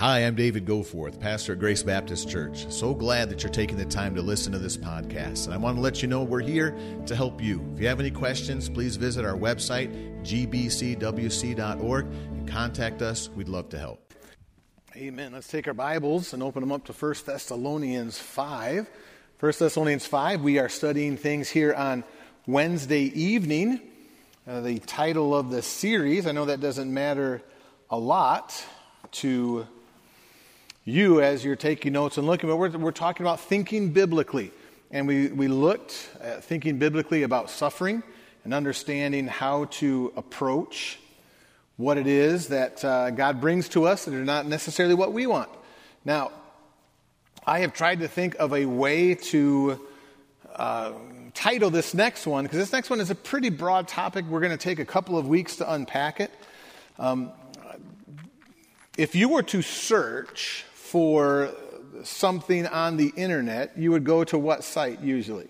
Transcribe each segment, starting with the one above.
Hi, I'm David Goforth, pastor at Grace Baptist Church. So glad that you're taking the time to listen to this podcast. And I want to let you know we're here to help you. If you have any questions, please visit our website, gbcwc.org, and contact us. We'd love to help. Amen. Let's take our Bibles and open them up to 1 Thessalonians 5. 1 Thessalonians 5, we are studying things here on Wednesday evening. Uh, the title of the series, I know that doesn't matter a lot to you as you're taking notes and looking, but we're, we're talking about thinking biblically. And we, we looked at thinking biblically about suffering and understanding how to approach what it is that uh, God brings to us that are not necessarily what we want. Now, I have tried to think of a way to uh, title this next one, because this next one is a pretty broad topic. We're going to take a couple of weeks to unpack it. Um, if you were to search for something on the internet, you would go to what site usually?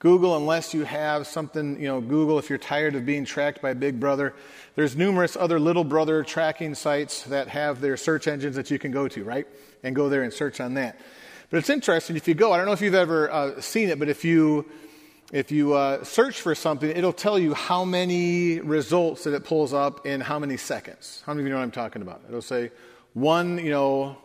Google, unless you have something, you know, Google, if you're tired of being tracked by Big Brother. There's numerous other little brother tracking sites that have their search engines that you can go to, right? And go there and search on that. But it's interesting if you go, I don't know if you've ever uh, seen it, but if you, if you uh, search for something, it'll tell you how many results that it pulls up in how many seconds. How many of you know what I'm talking about? It'll say, one, you know,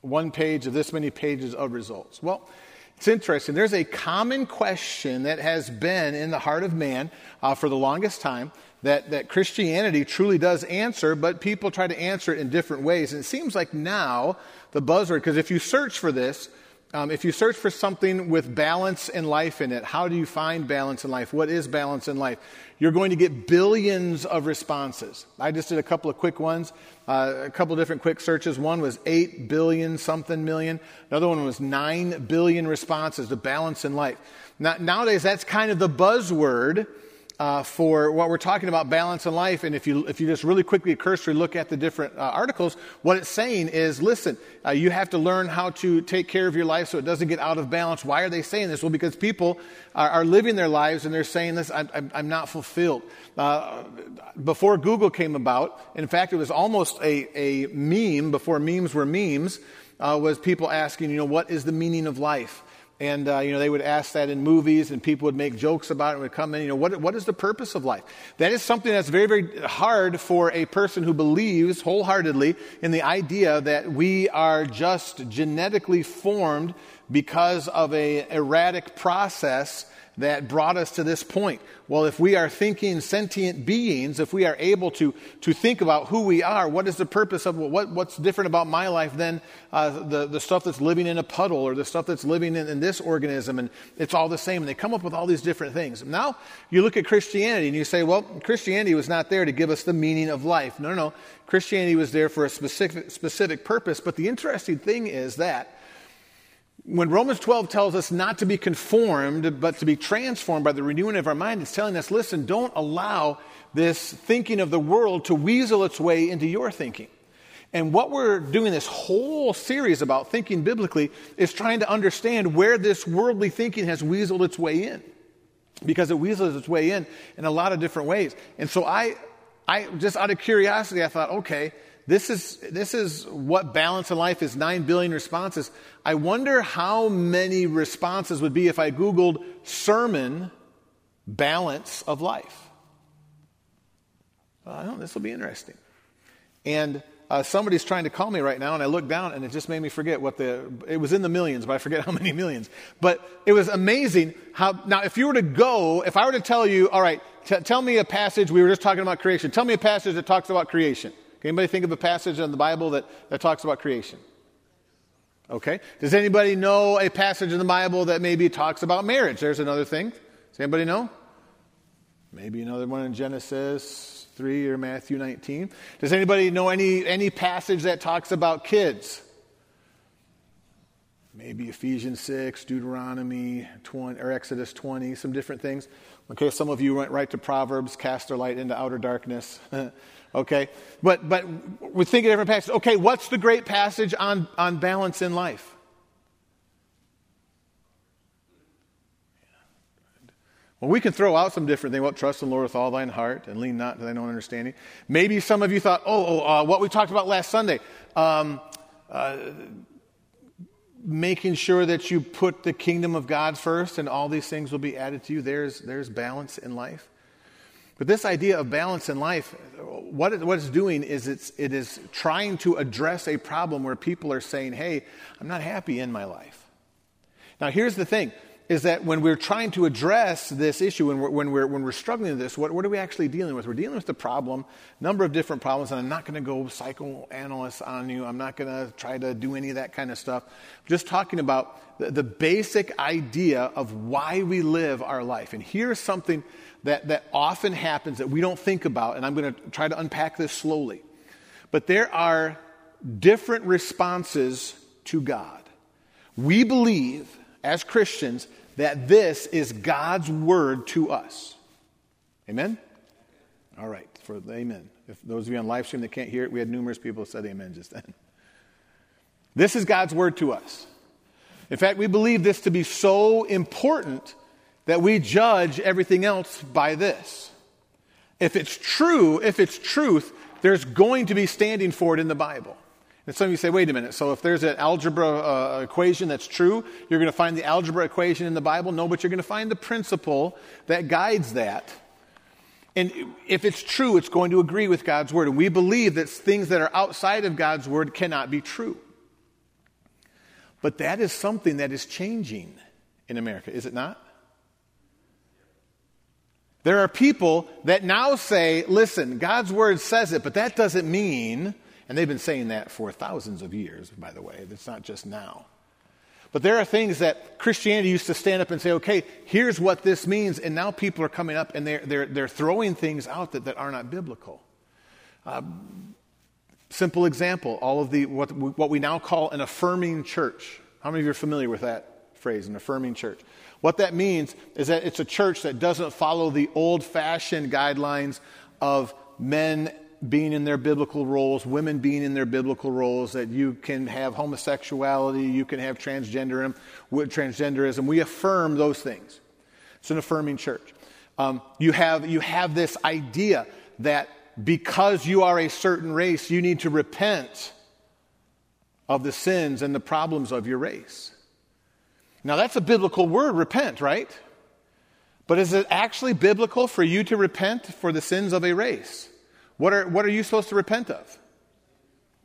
one page of this many pages of results. Well, it's interesting. There's a common question that has been in the heart of man uh, for the longest time that, that Christianity truly does answer, but people try to answer it in different ways. And it seems like now the buzzword, because if you search for this, um, if you search for something with balance in life in it, how do you find balance in life? What is balance in life? You're going to get billions of responses. I just did a couple of quick ones, uh, a couple different quick searches. One was 8 billion something million. Another one was 9 billion responses to balance in life. Now, nowadays, that's kind of the buzzword uh, for what we're talking about balance in life. And if you, if you just really quickly cursory look at the different uh, articles, what it's saying is listen, uh, you have to learn how to take care of your life so it doesn't get out of balance. Why are they saying this? Well, because people are, are living their lives and they're saying this, I'm, I'm, I'm not fulfilled. Uh, before Google came about, in fact, it was almost a, a meme before memes were memes, uh, was people asking, you know, what is the meaning of life? And, uh, you know, they would ask that in movies and people would make jokes about it and would come in, you know, what, what is the purpose of life? That is something that's very, very hard for a person who believes wholeheartedly in the idea that we are just genetically formed because of a erratic process that brought us to this point. Well, if we are thinking sentient beings, if we are able to, to think about who we are, what is the purpose of what, what's different about my life than uh, the, the stuff that's living in a puddle or the stuff that's living in, in this organism, and it's all the same. And they come up with all these different things. Now, you look at Christianity and you say, well, Christianity was not there to give us the meaning of life. No, no, no. Christianity was there for a specific, specific purpose. But the interesting thing is that when Romans 12 tells us not to be conformed, but to be transformed by the renewing of our mind, it's telling us, listen, don't allow this thinking of the world to weasel its way into your thinking. And what we're doing this whole series about thinking biblically is trying to understand where this worldly thinking has weaseled its way in. Because it weasels its way in in a lot of different ways. And so I, I just out of curiosity, I thought, okay, this is, this is what balance in life is 9 billion responses. I wonder how many responses would be if I Googled sermon balance of life. Well, this will be interesting. And uh, somebody's trying to call me right now, and I look down, and it just made me forget what the. It was in the millions, but I forget how many millions. But it was amazing how. Now, if you were to go, if I were to tell you, all right, t- tell me a passage. We were just talking about creation. Tell me a passage that talks about creation. Can anybody think of a passage in the Bible that, that talks about creation? Okay. Does anybody know a passage in the Bible that maybe talks about marriage? There's another thing. Does anybody know? Maybe another one in Genesis 3 or Matthew 19. Does anybody know any, any passage that talks about kids? Maybe Ephesians 6, Deuteronomy 20, or Exodus 20, some different things. Okay, some of you went right to Proverbs, cast their light into outer darkness. Okay? But, but we think of different passages. Okay, what's the great passage on, on balance in life? Well, we can throw out some different things. Well, trust in the Lord with all thine heart and lean not to thine own understanding. Maybe some of you thought, oh, oh uh, what we talked about last Sunday, um, uh, making sure that you put the kingdom of God first and all these things will be added to you. There's, there's balance in life. But this idea of balance in life, what, it, what it's doing is it's, it is trying to address a problem where people are saying, hey, I'm not happy in my life. Now, here's the thing is that when we're trying to address this issue, when we're, when we're, when we're struggling with this, what, what are we actually dealing with? We're dealing with the problem, number of different problems, and I'm not going to go psychoanalyst on you. I'm not going to try to do any of that kind of stuff. I'm just talking about the, the basic idea of why we live our life. And here's something that, that often happens that we don't think about, and I'm going to try to unpack this slowly. But there are different responses to God. We believe as Christians that this is God's word to us. Amen? All right, for the amen. If those of you on live stream that can't hear it, we had numerous people said amen just then. This is God's word to us. In fact, we believe this to be so important that we judge everything else by this. If it's true, if it's truth, there's going to be standing for it in the Bible. And some of you say, wait a minute, so if there's an algebra uh, equation that's true, you're going to find the algebra equation in the Bible? No, but you're going to find the principle that guides that. And if it's true, it's going to agree with God's word. And we believe that things that are outside of God's word cannot be true. But that is something that is changing in America, is it not? There are people that now say, listen, God's word says it, but that doesn't mean and they've been saying that for thousands of years, by the way. It's not just now. But there are things that Christianity used to stand up and say, okay, here's what this means. And now people are coming up and they're, they're, they're throwing things out that, that are not biblical. Um, simple example all of the, what, what we now call an affirming church. How many of you are familiar with that phrase, an affirming church? What that means is that it's a church that doesn't follow the old fashioned guidelines of men being in their biblical roles, women being in their biblical roles, that you can have homosexuality, you can have transgenderism. transgenderism. We affirm those things. It's an affirming church. Um, you, have, you have this idea that because you are a certain race, you need to repent of the sins and the problems of your race. Now, that's a biblical word, repent, right? But is it actually biblical for you to repent for the sins of a race? What are, what are you supposed to repent of?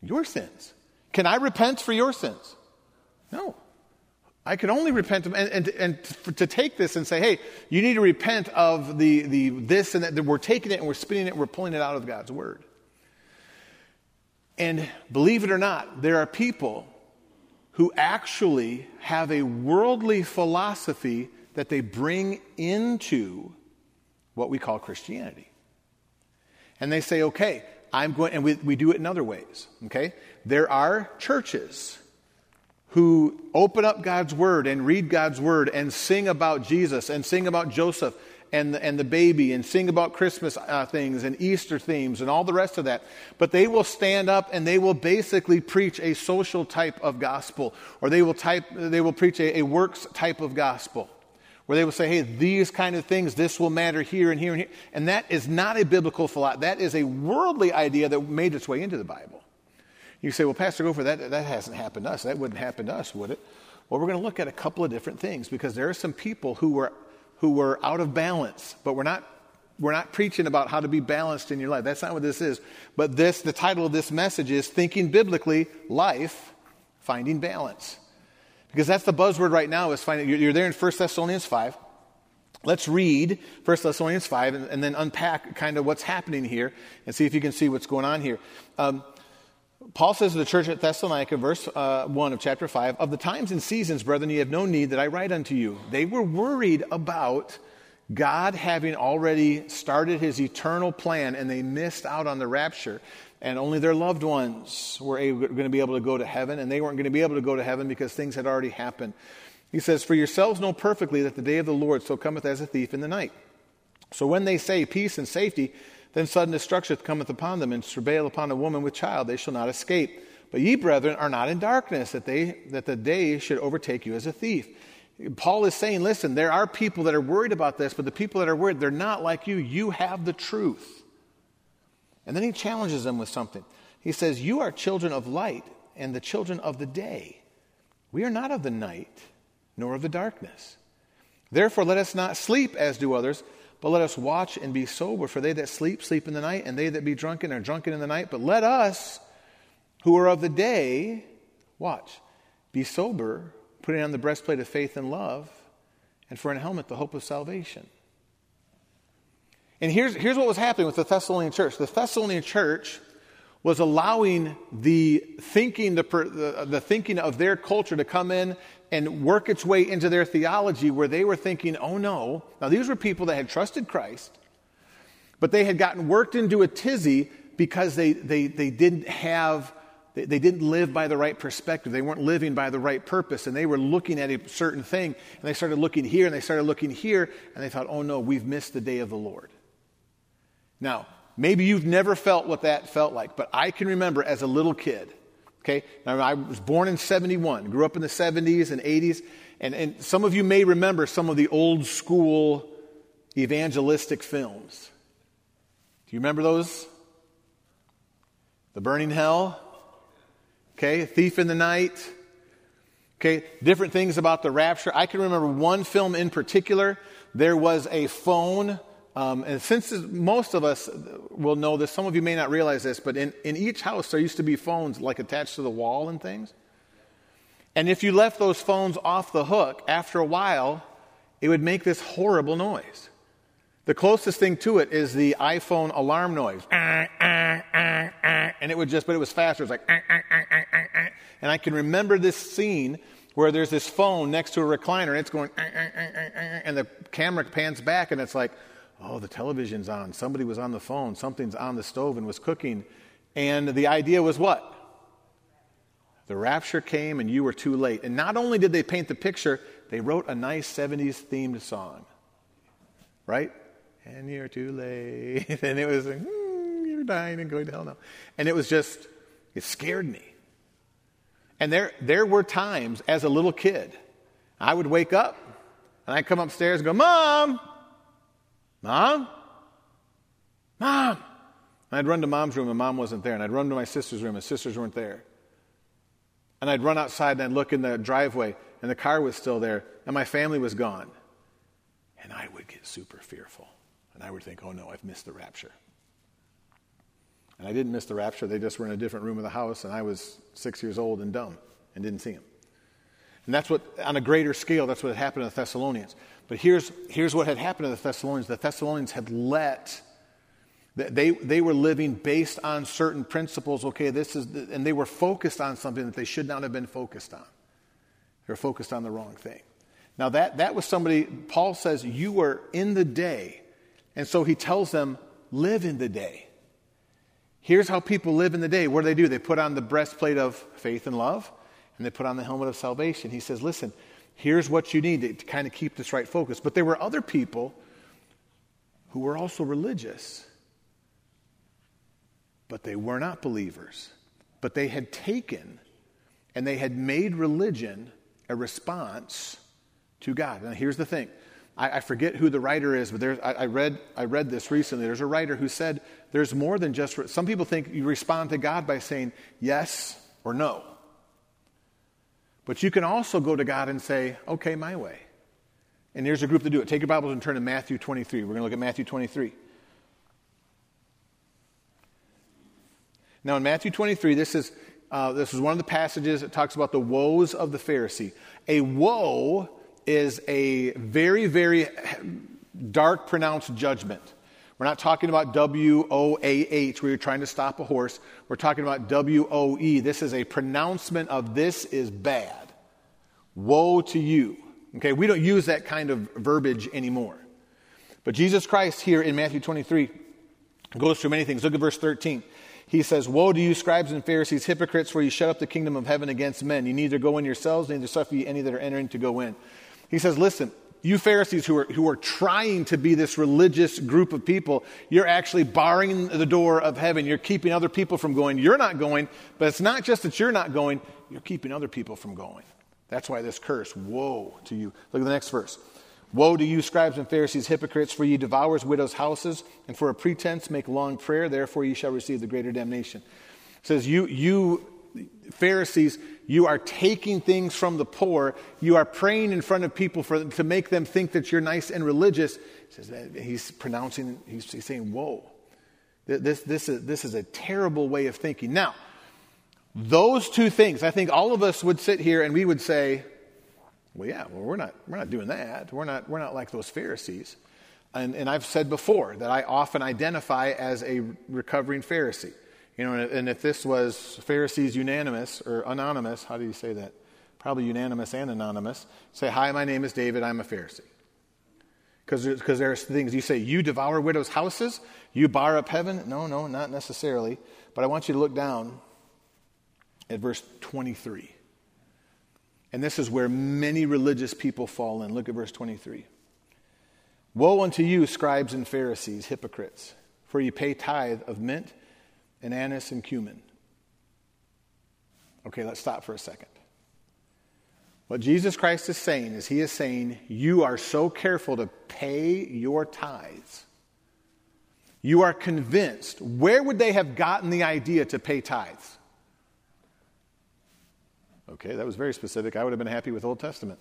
Your sins. Can I repent for your sins? No. I can only repent and, and, and to take this and say, hey, you need to repent of the, the this and that. We're taking it and we're spinning it and we're pulling it out of God's word. And believe it or not, there are people who actually have a worldly philosophy that they bring into what we call Christianity and they say, okay, I'm going, and we, we do it in other ways, okay? There are churches who open up God's Word and read God's Word and sing about Jesus and sing about Joseph and the, and the baby and sing about Christmas uh, things and Easter themes and all the rest of that. But they will stand up and they will basically preach a social type of gospel or they will, type, they will preach a, a works type of gospel where they will say, hey, these kind of things, this will matter here and here and here. And that is not a biblical philosophy. That is a worldly idea that made its way into the Bible. You say, well, Pastor Goforth, that, that hasn't happened to us. That wouldn't happen to us, would it? Well, we're going to look at a couple of different things because there are some people who were, who were out of balance, but we're not, we're not preaching about how to be balanced in your life. That's not what this is. But this, the title of this message is Thinking Biblically, Life, Finding Balance. Because that's the buzzword right now is finding, you're there in 1 Thessalonians 5. Let's read 1 Thessalonians 5 and, and, then unpack kind of what's happening here and see if you can see what's going on here. Um, Paul says to the church at Thessalonica, verse uh, 1 of chapter 5, Of the times and seasons, brethren, ye have no need that I write unto you. They were worried about God having already started his eternal plan and they missed out on the rapture and only their loved ones were going to be able to go to heaven, and they weren't going to be able to go to heaven because things had already happened. He says, For yourselves know perfectly that the day of the Lord so cometh as a thief in the night. So when they say peace and safety, then sudden destruction cometh upon them, and travail upon a woman with child, they shall not escape. But ye, brethren, are not in darkness, that, they, that the day should overtake you as a thief. Paul is saying, listen, there are people that are worried about this, but the people that are worried, they're not like you. You have the truth. And then he challenges them with something. He says, You are children of light and the children of the day. We are not of the night, nor of the darkness. Therefore, let us not sleep as do others, but let us watch and be sober. For they that sleep, sleep in the night, and they that be drunken are drunken in the night. But let us, who are of the day, watch, be sober, putting on the breastplate of faith and love, and for an helmet, the hope of salvation. And here's, here's what was happening with the Thessalonian church. The Thessalonian church was allowing the thinking, the, the, the, thinking of their culture to come in and work its way into their theology where they were thinking, oh no. Now, these were people that had trusted Christ, but they had gotten worked into a tizzy because they, they, they didn't have, they, they didn't live by the right perspective. They weren't living by the right purpose, and they were looking at a certain thing, and they started looking here, and they started looking here, and they thought, oh no, we've missed the day of the Lord. Now, Maybe you've never felt what that felt like, but I can remember as a little kid. Okay, now I was born in 71, grew up in the 70s and 80s, and, and some of you may remember some of the old school evangelistic films. Do you remember those? The Burning Hell, okay, Thief in the Night, okay, different things about the rapture. I can remember one film in particular. There was a phone um, and since most of us will know this, some of you may not realize this, but in, in each house there used to be phones like attached to the wall and things. And if you left those phones off the hook, after a while, it would make this horrible noise. The closest thing to it is the iPhone alarm noise. And it would just, but it was faster. It was like, and I can remember this scene where there's this phone next to a recliner and it's going, and the camera pans back and it's like, oh, the television's on. Somebody was on the phone. Something's on the stove and was cooking. And the idea was what? The rapture came and you were too late. And not only did they paint the picture, they wrote a nice 70s themed song. Right? And you're too late. and it was, mm, you're dying and going to hell now. And it was just, it scared me. And there, there were times as a little kid, I would wake up and I'd come upstairs and go, Mom, Mom? Mom! And I'd run to mom's room and mom wasn't there. And I'd run to my sister's room and sisters weren't there. And I'd run outside and I'd look in the driveway and the car was still there and my family was gone. And I would get super fearful. And I would think, oh no, I've missed the rapture. And I didn't miss the rapture. They just were in a different room of the house and I was six years old and dumb and didn't see him. And that's what, on a greater scale, that's what had happened to the Thessalonians. But here's, here's what had happened to the Thessalonians the Thessalonians had let, they, they were living based on certain principles. Okay, this is, and they were focused on something that they should not have been focused on. They were focused on the wrong thing. Now, that, that was somebody, Paul says, you were in the day. And so he tells them, live in the day. Here's how people live in the day. What do they do? They put on the breastplate of faith and love and they put on the helmet of salvation. He says, Listen, here's what you need to, to kind of keep this right focus. But there were other people who were also religious, but they were not believers. But they had taken and they had made religion a response to God. Now, here's the thing. I, forget who the writer is, but there's, I, I, read, I read this recently. There's a writer who said there's more than just, some people think you respond to God by saying yes or no. But you can also go to God and say, okay, my way. And there's a group to do it. Take your Bibles and turn to Matthew 23. We're going to look at Matthew 23. Now, in Matthew 23, this is, uh, this is one of the passages that talks about the woes of the Pharisee. A woe is a very, very dark, pronounced judgment. We're not talking about W O A H, where you're trying to stop a horse. We're talking about W O E. This is a pronouncement of this is bad. Woe to you. Okay, we don't use that kind of verbiage anymore. But Jesus Christ here in Matthew 23 goes through many things. Look at verse 13. He says, Woe to you, scribes and Pharisees, hypocrites, for you shut up the kingdom of heaven against men. You neither go in yourselves, neither suffer ye any that are entering to go in. He says, Listen, you Pharisees who are, who are trying to be this religious group of people, you're actually barring the door of heaven. You're keeping other people from going. You're not going, but it's not just that you're not going, you're keeping other people from going. That's why this curse, woe to you. Look at the next verse. Woe to you, scribes and Pharisees, hypocrites, for ye devours widows' houses, and for a pretense make long prayer, therefore ye shall receive the greater damnation. It says, You, you Pharisees, you are taking things from the poor. You are praying in front of people for, to make them think that you're nice and religious. He says that, he's pronouncing, he's, he's saying, Whoa. This, this, is, this is a terrible way of thinking. Now, those two things, I think all of us would sit here and we would say, well, yeah, well, we're not, we're not doing that. We're not, we're not like those Pharisees. And, and I've said before that I often identify as a recovering Pharisee. You know, and if this was Pharisees unanimous or anonymous, how do you say that? Probably unanimous and anonymous. Say, Hi, my name is David, I'm a Pharisee. Because there's things you say, you devour widows' houses, you bar up heaven. No, no, not necessarily. But I want you to look down at verse 23. And this is where many religious people fall in. Look at verse 23. Woe unto you, scribes and Pharisees, hypocrites, for you pay tithe of mint and anise and cumin. Okay, let's stop for a second. What Jesus Christ is saying is, He is saying, You are so careful to pay your tithes. You are convinced. Where would they have gotten the idea to pay tithes? Okay, that was very specific. I would have been happy with Old Testament.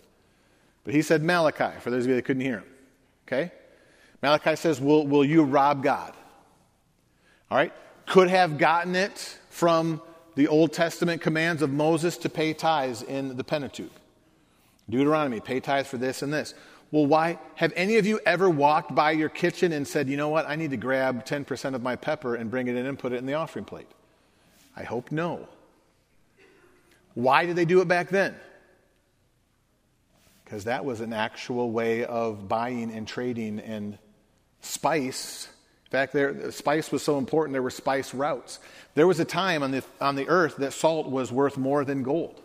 But he said Malachi, for those of you that couldn't hear him. Okay? Malachi says, Will, will you rob God? All right? Could have gotten it from the Old Testament commands of Moses to pay tithes in the Pentateuch. Deuteronomy, pay tithes for this and this. Well, why? Have any of you ever walked by your kitchen and said, you know what, I need to grab 10% of my pepper and bring it in and put it in the offering plate? I hope no. Why did they do it back then? Because that was an actual way of buying and trading and spice. Fact, there, spice was so important, there were spice routes. There was a time on the, on the earth that salt was worth more than gold.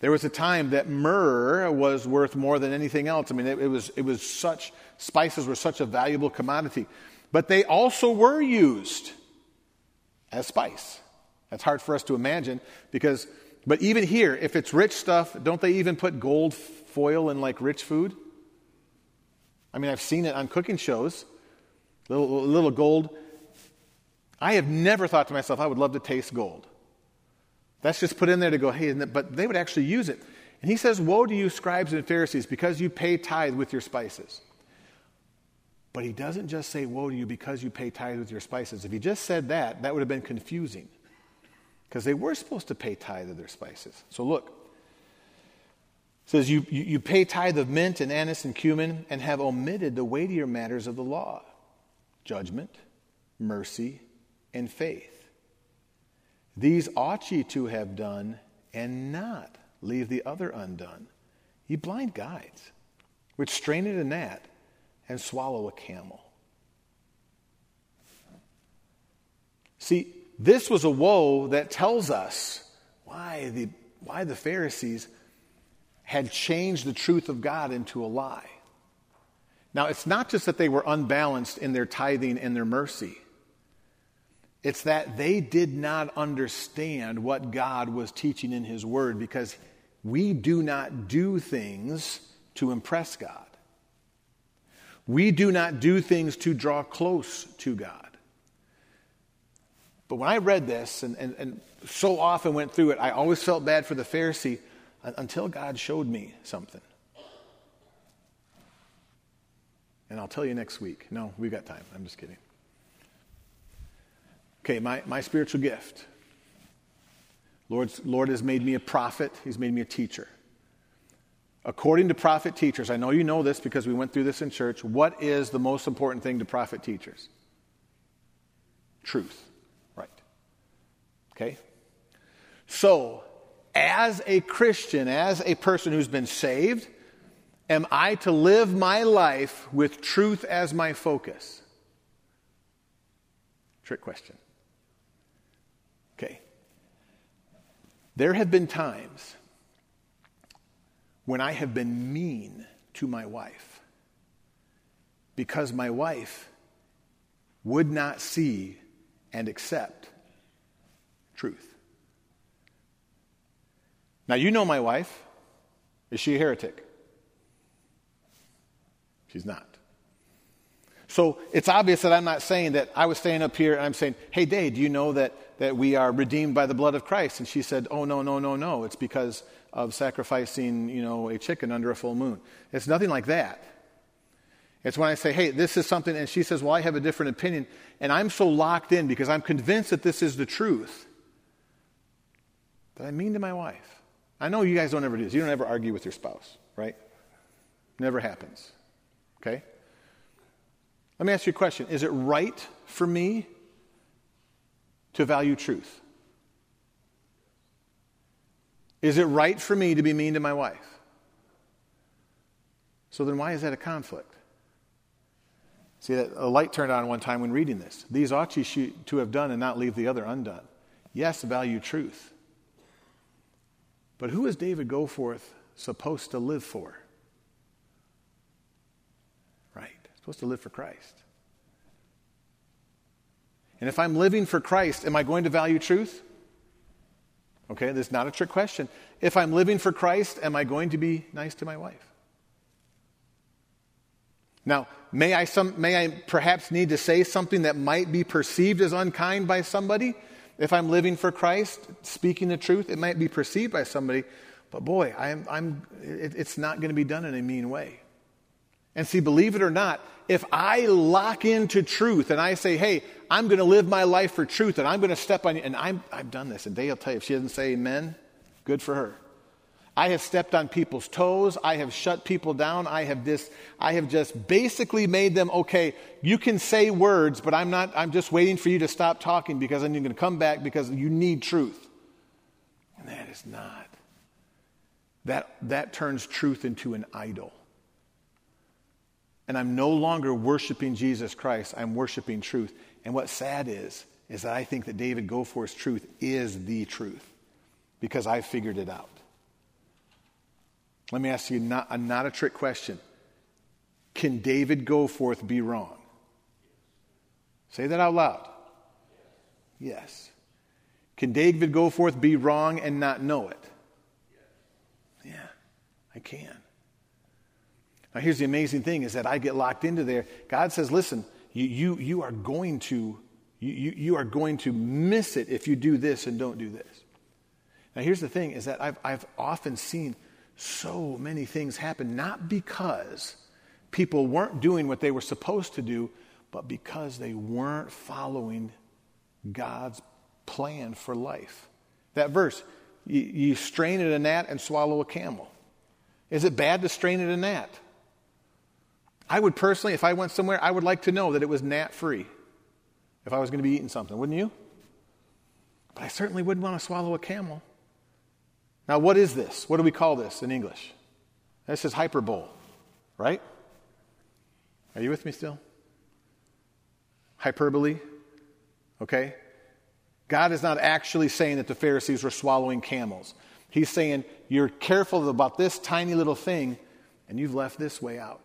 There was a time that myrrh was worth more than anything else. I mean, it, it, was, it was such, spices were such a valuable commodity. But they also were used as spice. That's hard for us to imagine because but even here, if it's rich stuff, don't they even put gold foil in like rich food? I mean, I've seen it on cooking shows. Little, little gold. I have never thought to myself, I would love to taste gold. That's just put in there to go, hey, but they would actually use it. And he says, Woe to you, scribes and Pharisees, because you pay tithe with your spices. But he doesn't just say, Woe to you because you pay tithe with your spices. If he just said that, that would have been confusing because they were supposed to pay tithe of their spices. So look. It says, you, you, you pay tithe of mint and anise and cumin and have omitted the weightier matters of the law judgment, mercy, and faith. These ought ye to have done and not leave the other undone. Ye blind guides, which strain at a gnat and swallow a camel. See, this was a woe that tells us why the, why the Pharisees had changed the truth of God into a lie. Now, it's not just that they were unbalanced in their tithing and their mercy. It's that they did not understand what God was teaching in His Word because we do not do things to impress God. We do not do things to draw close to God. But when I read this and, and, and so often went through it, I always felt bad for the Pharisee uh, until God showed me something. And I'll tell you next week. No, we've got time. I'm just kidding. Okay, my, my spiritual gift. Lord's, Lord has made me a prophet, He's made me a teacher. According to prophet teachers, I know you know this because we went through this in church. What is the most important thing to prophet teachers? Truth. Right. Okay? So, as a Christian, as a person who's been saved, am I to live my life with truth as my focus? Trick question. Okay. There have been times when I have been mean to my wife because my wife would not see and accept truth. Now, you know my wife. Is she a heretic? She's not. So it's obvious that I'm not saying that I was standing up here and I'm saying, hey, Dave, do you know that, that we are redeemed by the blood of Christ? And she said, oh, no, no, no, no. It's because of sacrificing, you know, a chicken under a full moon. It's nothing like that. It's when I say, hey, this is something, and she says, well, I have a different opinion. And I'm so locked in because I'm convinced that this is the truth that I mean to my wife. I know you guys don't ever do this. You don't ever argue with your spouse, right? Never happens. Okay? Let me ask you a question Is it right for me to value truth? Is it right for me to be mean to my wife? So then, why is that a conflict? See, a light turned on one time when reading this. These ought ye to have done and not leave the other undone. Yes, value truth. But who is David Goforth supposed to live for? Right? Supposed to live for Christ. And if I'm living for Christ, am I going to value truth? Okay, this is not a trick question. If I'm living for Christ, am I going to be nice to my wife? Now, may I, some, may I perhaps need to say something that might be perceived as unkind by somebody? If I'm living for Christ, speaking the truth, it might be perceived by somebody, but boy, I'm, I'm, it, it's not going to be done in a mean way. And see, believe it or not, if I lock into truth and I say, hey, I'm going to live my life for truth and I'm going to step on you, and I'm, I've done this, and Dave will tell you, if she doesn't say amen, good for her. I have stepped on people's toes. I have shut people down. I have just, I have just basically made them, okay, you can say words, but I'm not, I'm just waiting for you to stop talking because you're going to come back because you need truth. And that is not. That, that turns truth into an idol. And I'm no longer worshiping Jesus Christ. I'm worshiping truth. And what's sad is, is that I think that David Goforth's truth is the truth because I figured it out. Let me ask you not, a, not a trick question. Can David Goforth be wrong? Say that out loud. Yes. Can David Goforth be wrong and not know it? Yeah, I can. Now, here's the amazing thing is that I get locked into there. God says, listen, you, you, you are going to you, you, are going to miss it if you do this and don't do this. Now, here's the thing is that I've, I've often seen so many things happen, not because people weren't doing what they were supposed to do, but because they weren't following God's plan for life. That verse, you, you strain at a gnat and swallow a camel. Is it bad to strain at a gnat? I would personally, if I went somewhere, I would like to know that it was gnat free if I was going to be eating something, wouldn't you? But I certainly wouldn't want to swallow a camel. Now, what is this? What do we call this in English? This is hyperbole, right? Are you with me still? Hyperbole, okay? God is not actually saying that the Pharisees were swallowing camels. He's saying, You're careful about this tiny little thing, and you've left this way out.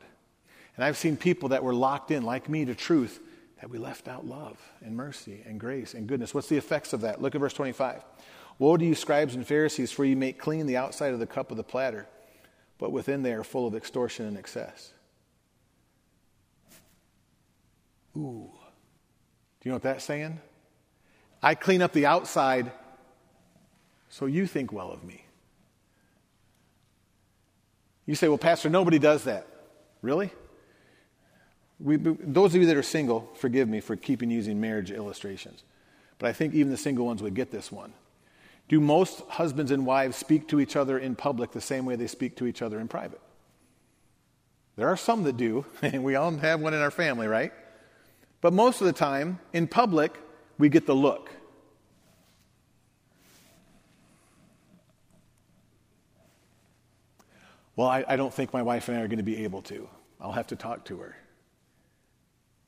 And I've seen people that were locked in, like me, to truth, that we left out love and mercy and grace and goodness. What's the effects of that? Look at verse 25. Woe to you, scribes and Pharisees, for you make clean the outside of the cup of the platter, but within they are full of extortion and excess. Ooh. Do you know what that's saying? I clean up the outside so you think well of me. You say, well, Pastor, nobody does that. Really? We, those of you that are single, forgive me for keeping using marriage illustrations. But I think even the single ones would get this one. Do most husbands and wives speak to each other in public the same way they speak to each other in private? There are some that do, and we all have one in our family, right? But most of the time, in public, we get the look. Well, I, I, don't think my wife and I are going to be able to. I'll have to talk to her.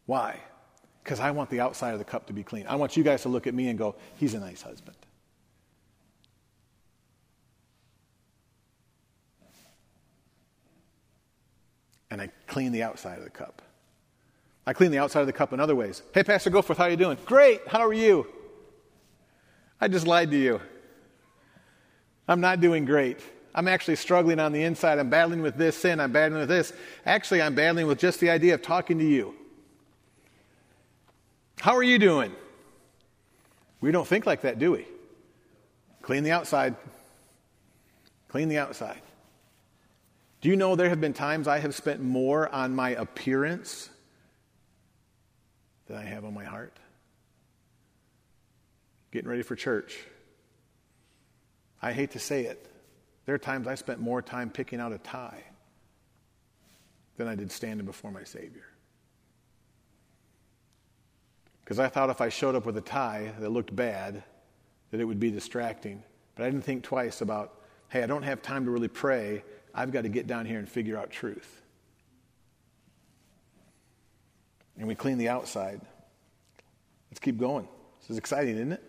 Why? Because I want the outside of the cup to be clean. I want you guys to look at me and go, he's a nice husband. and I clean the outside of the cup. I clean the outside of the cup in other ways. Hey, Pastor Goforth, how are you doing? Great. How are you? I just lied to you. I'm not doing great. I'm actually struggling on the inside. I'm battling with this sin. I'm battling with this. Actually, I'm battling with just the idea of talking to you. How are you doing? We don't think like that, do we? Clean the outside. Clean the outside. Do you know there have been times I have spent more on my appearance than I have on my heart? Getting ready for church. I hate to say it. There are times I spent more time picking out a tie than I did standing before my Savior. Because I thought if I showed up with a tie that looked bad, that it would be distracting. But I didn't think twice about, hey, I don't have time to really pray. I've got to get down here and figure out truth. And we clean the outside. Let's keep going. This is exciting, isn't it?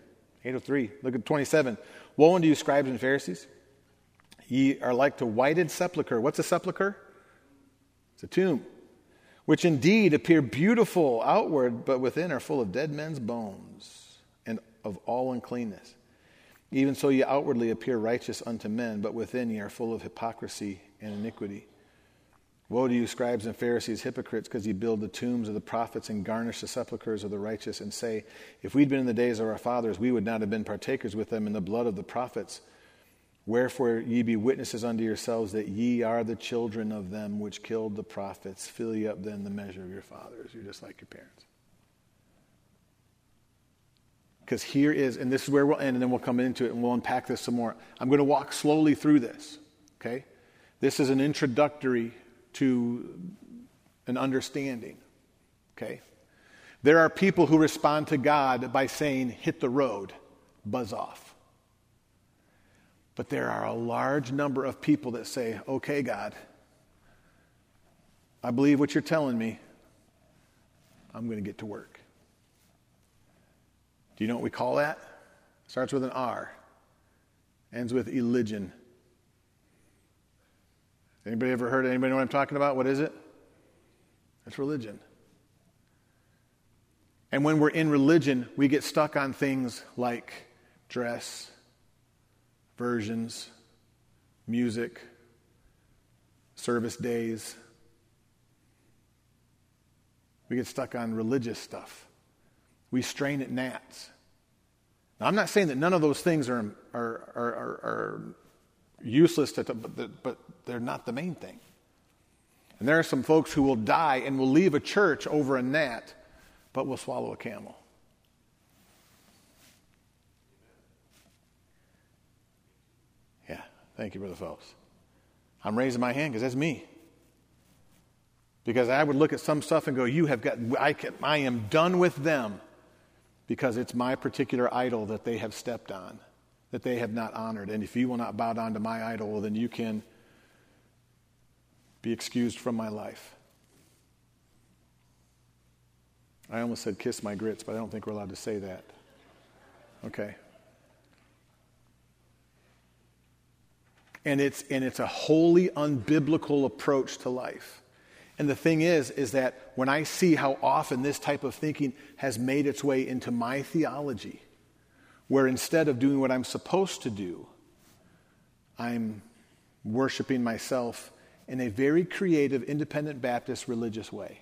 803. Look at 27. Woe unto you, scribes and Pharisees. Ye are like to whited sepulchre. What's a sepulchre? It's a tomb which indeed appear beautiful outward, but within are full of dead men's bones and of all uncleanness. Even so, ye outwardly appear righteous unto men, but within ye are full of hypocrisy and iniquity. Woe to you, scribes and Pharisees, hypocrites, because ye build the tombs of the prophets and garnish the sepulchres of the righteous, and say, If we'd been in the days of our fathers, we would not have been partakers with them in the blood of the prophets. Wherefore ye be witnesses unto yourselves that ye are the children of them which killed the prophets. Fill ye up then the measure of your fathers. You're just like your parents. Because here is, and this is where we'll end, and then we'll come into it and we'll unpack this some more. I'm going to walk slowly through this, okay? This is an introductory to an understanding, okay? There are people who respond to God by saying, hit the road, buzz off. But there are a large number of people that say, okay, God, I believe what you're telling me. I'm going to get to work. Do you know what we call that? Starts with an R, ends with religion. Anybody ever heard? Anybody know what I'm talking about? What is it? It's religion. And when we're in religion, we get stuck on things like dress, versions, music, service days. We get stuck on religious stuff. We strain at gnats. Now, I'm not saying that none of those things are, are, are, are useless, to, but, but they're not the main thing. And there are some folks who will die and will leave a church over a gnat, but will swallow a camel. Thank you, Brother Phelps. I'm raising my hand because that's me. Because I would look at some stuff and go, You have got, I, can, I am done with them because it's my particular idol that they have stepped on, that they have not honored. And if you will not bow down to my idol, well, then you can be excused from my life. I almost said kiss my grits, but I don't think we're allowed to say that. Okay. And it's, and it's a wholly unbiblical approach to life. And the thing is, is that when I see how often this type of thinking has made its way into my theology, where instead of doing what I'm supposed to do, I'm worshiping myself in a very creative, independent Baptist religious way.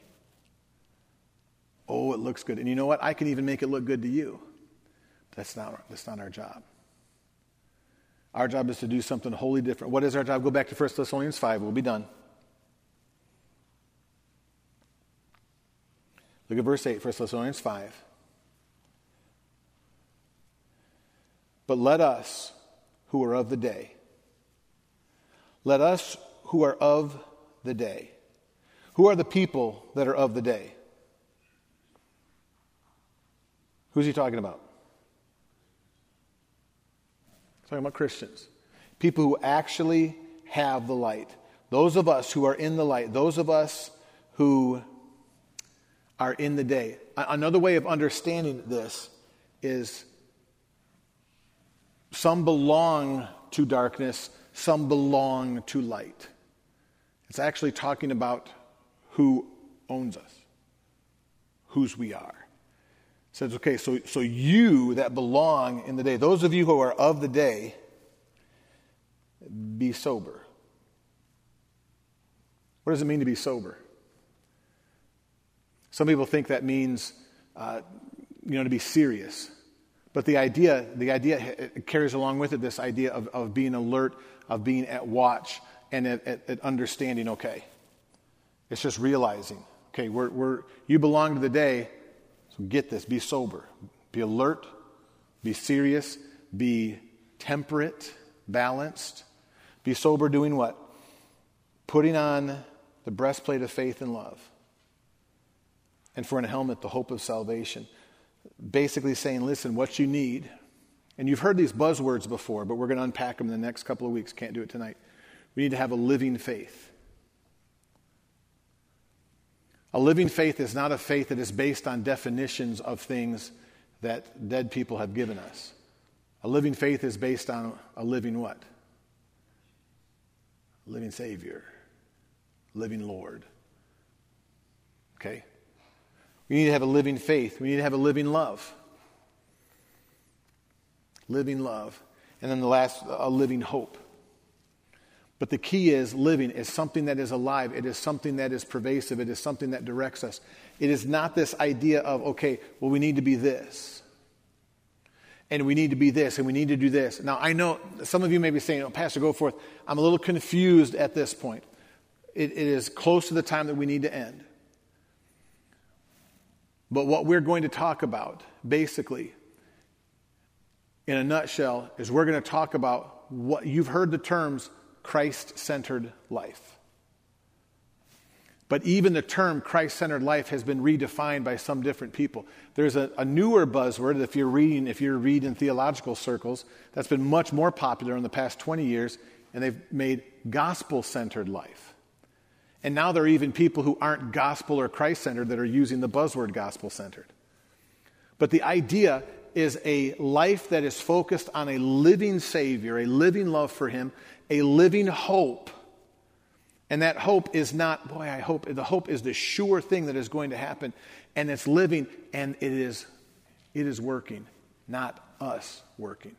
Oh, it looks good. And you know what? I can even make it look good to you. That's not, that's not our job. Our job is to do something wholly different. What is our job? Go back to 1 Thessalonians 5. We'll be done. Look at verse 8, 1 Thessalonians 5. But let us who are of the day, let us who are of the day. Who are the people that are of the day? Who's he talking about? Talking about Christians. People who actually have the light. Those of us who are in the light. Those of us who are in the day. Another way of understanding this is some belong to darkness, some belong to light. It's actually talking about who owns us, whose we are says, okay, so, so you that belong in the day, those of you who are of the day, be sober. What does it mean to be sober? Some people think that means, uh, you know, to be serious. But the idea, the idea carries along with it this idea of, of being alert, of being at watch, and at, at, at understanding, okay. It's just realizing, okay, we're, we're, you belong to the day, so get this, be sober, be alert, be serious, be temperate, balanced. Be sober doing what? Putting on the breastplate of faith and love and for an helmet, the hope of salvation. Basically saying, listen, what you need, and you've heard these buzzwords before, but we're going to unpack them in the next couple of weeks. Can't do it tonight. We need to have a living faith. A living faith is not a faith that is based on definitions of things that dead people have given us. A living faith is based on a living what? A living Savior, living Lord. Okay? We need to have a living faith. We need to have a living love. Living love. And then the last, a living hope. But the key is living is something that is alive. It is something that is pervasive. It is something that directs us. It is not this idea of, okay, well, we need to be this. And we need to be this, and we need to do this. Now, I know some of you may be saying, oh, Pastor, Goforth. I'm a little confused at this point. it, it is close to the time that we need to end. But what we're going to talk about, basically, in a nutshell, is we're going to talk about what you've heard the terms Christ centered life. But even the term Christ centered life has been redefined by some different people. There's a, a, newer buzzword, if you're reading, if you're reading theological circles, that's been much more popular in the past 20 years, and they've made gospel centered life. And now there are even people who aren't gospel or Christ centered that are using the buzzword gospel centered. But the idea is a life that is focused on a living Savior, a living love for Him, a living hope. And that hope is not, boy, I hope, the hope is the sure thing that is going to happen. And it's living and it is, it is working, not us working.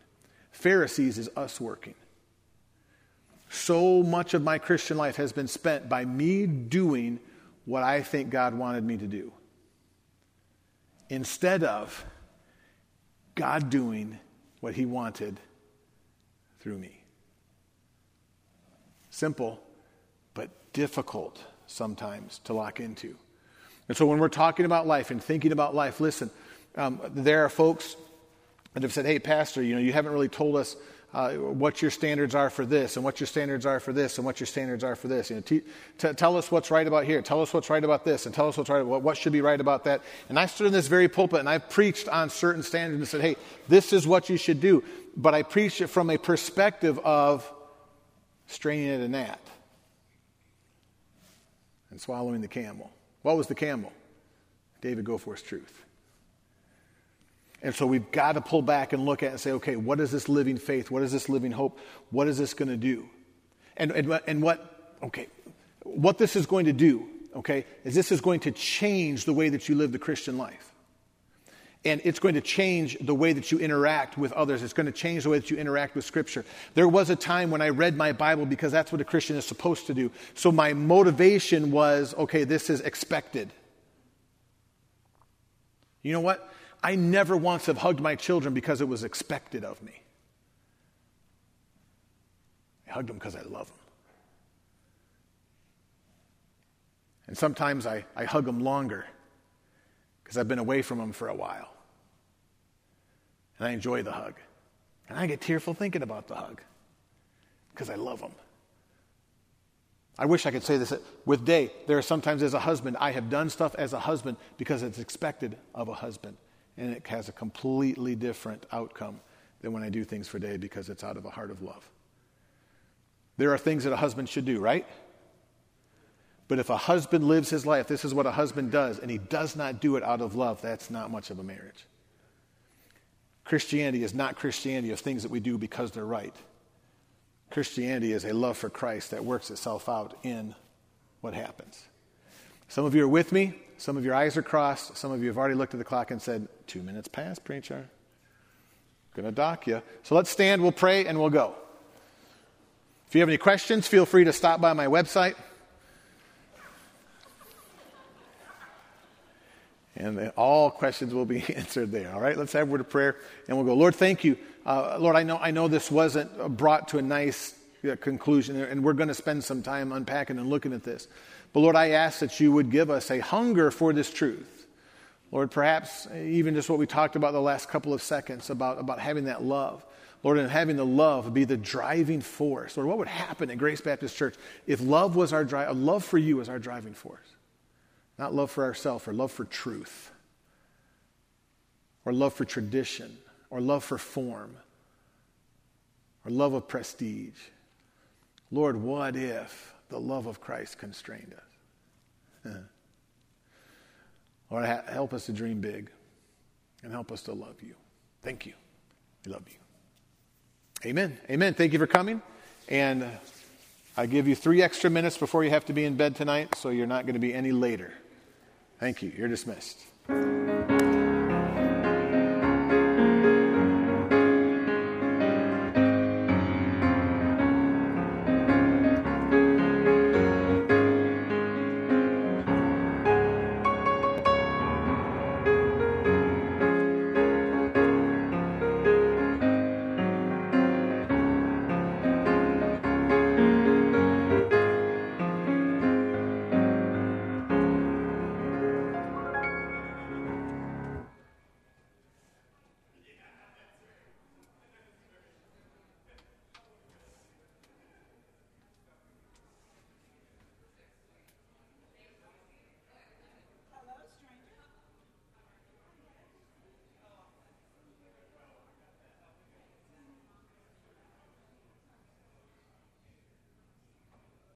Pharisees is us working. So much of my Christian life has been spent by me doing what I think God wanted me to do instead of God doing what He wanted through me. Simple, but difficult sometimes to lock into. And so when we're talking about life and thinking about life, listen, um, there are folks that have said, hey, Pastor, you know, you haven't really told us uh, what your standards are for this, and what your standards are for this, and what your standards are for this. You know, t- t- tell us what's right about here. Tell us what's right about this, and tell us what's right. What, what should be right about that. And I stood in this very pulpit, and I preached on certain standards and said, "Hey, this is what you should do." But I preached it from a perspective of straining at a gnat and swallowing the camel. What was the camel? David Goforth's truth. And so we've got to pull back and look at and say, okay, what is this living faith? What is this living hope? What is this going to do? And, and, and what, okay, what this is going to do, okay, is this is going to change the way that you live the Christian life. And it's going to change the way that you interact with others. It's going to change the way that you interact with Scripture. There was a time when I read my Bible because that's what a Christian is supposed to do. So my motivation was okay, this is expected. You know what? I never once have hugged my children because it was expected of me. I hugged them because I love them. And sometimes I, I hug them longer because I've been away from them for a while. And I enjoy the hug. And I get tearful thinking about the hug because I love them. I wish I could say this uh, with Day. There are sometimes as a husband, I have done stuff as a husband because it's expected of a husband and it has a completely different outcome than when I do things for Day because it's out of a heart of love. There are things that a husband should do, right? But if a husband lives his life, this is what a husband does, and he does not do it out of love, that's not much of a marriage. Christianity is not Christianity of things that we do because they're right. Christianity is a love for Christ that works itself out in what happens. Some of you are with me. Some of your eyes are crossed. Some of you have already looked at the clock and said, Two minutes past, preacher. Gonna dock you. So let's stand, we'll pray, and we'll go. If you have any questions, feel free to stop by my website. And all questions will be answered there. All right, let's have a word of prayer and we'll go. Lord, thank you. Uh, Lord, I know, I know this wasn't brought to a nice uh, conclusion, and we're going to spend some time unpacking and looking at this. But Lord, I ask that you would give us a hunger for this truth. Lord, perhaps even just what we talked about the last couple of seconds about, about having that love. Lord, and having the love be the driving force. Lord, what would happen at Grace Baptist Church if love was our drive, love for you was our driving force? Not love for ourselves or love for truth or love for tradition or love for form or love of prestige. Lord, what if the love of Christ constrained us? Lord, help us to dream big and help us to love you. Thank you. We love you. Amen. Amen. Thank you for coming. And uh, I give you three extra minutes before you have to be in bed tonight, so you're not going to be any later. Thank you. You're dismissed.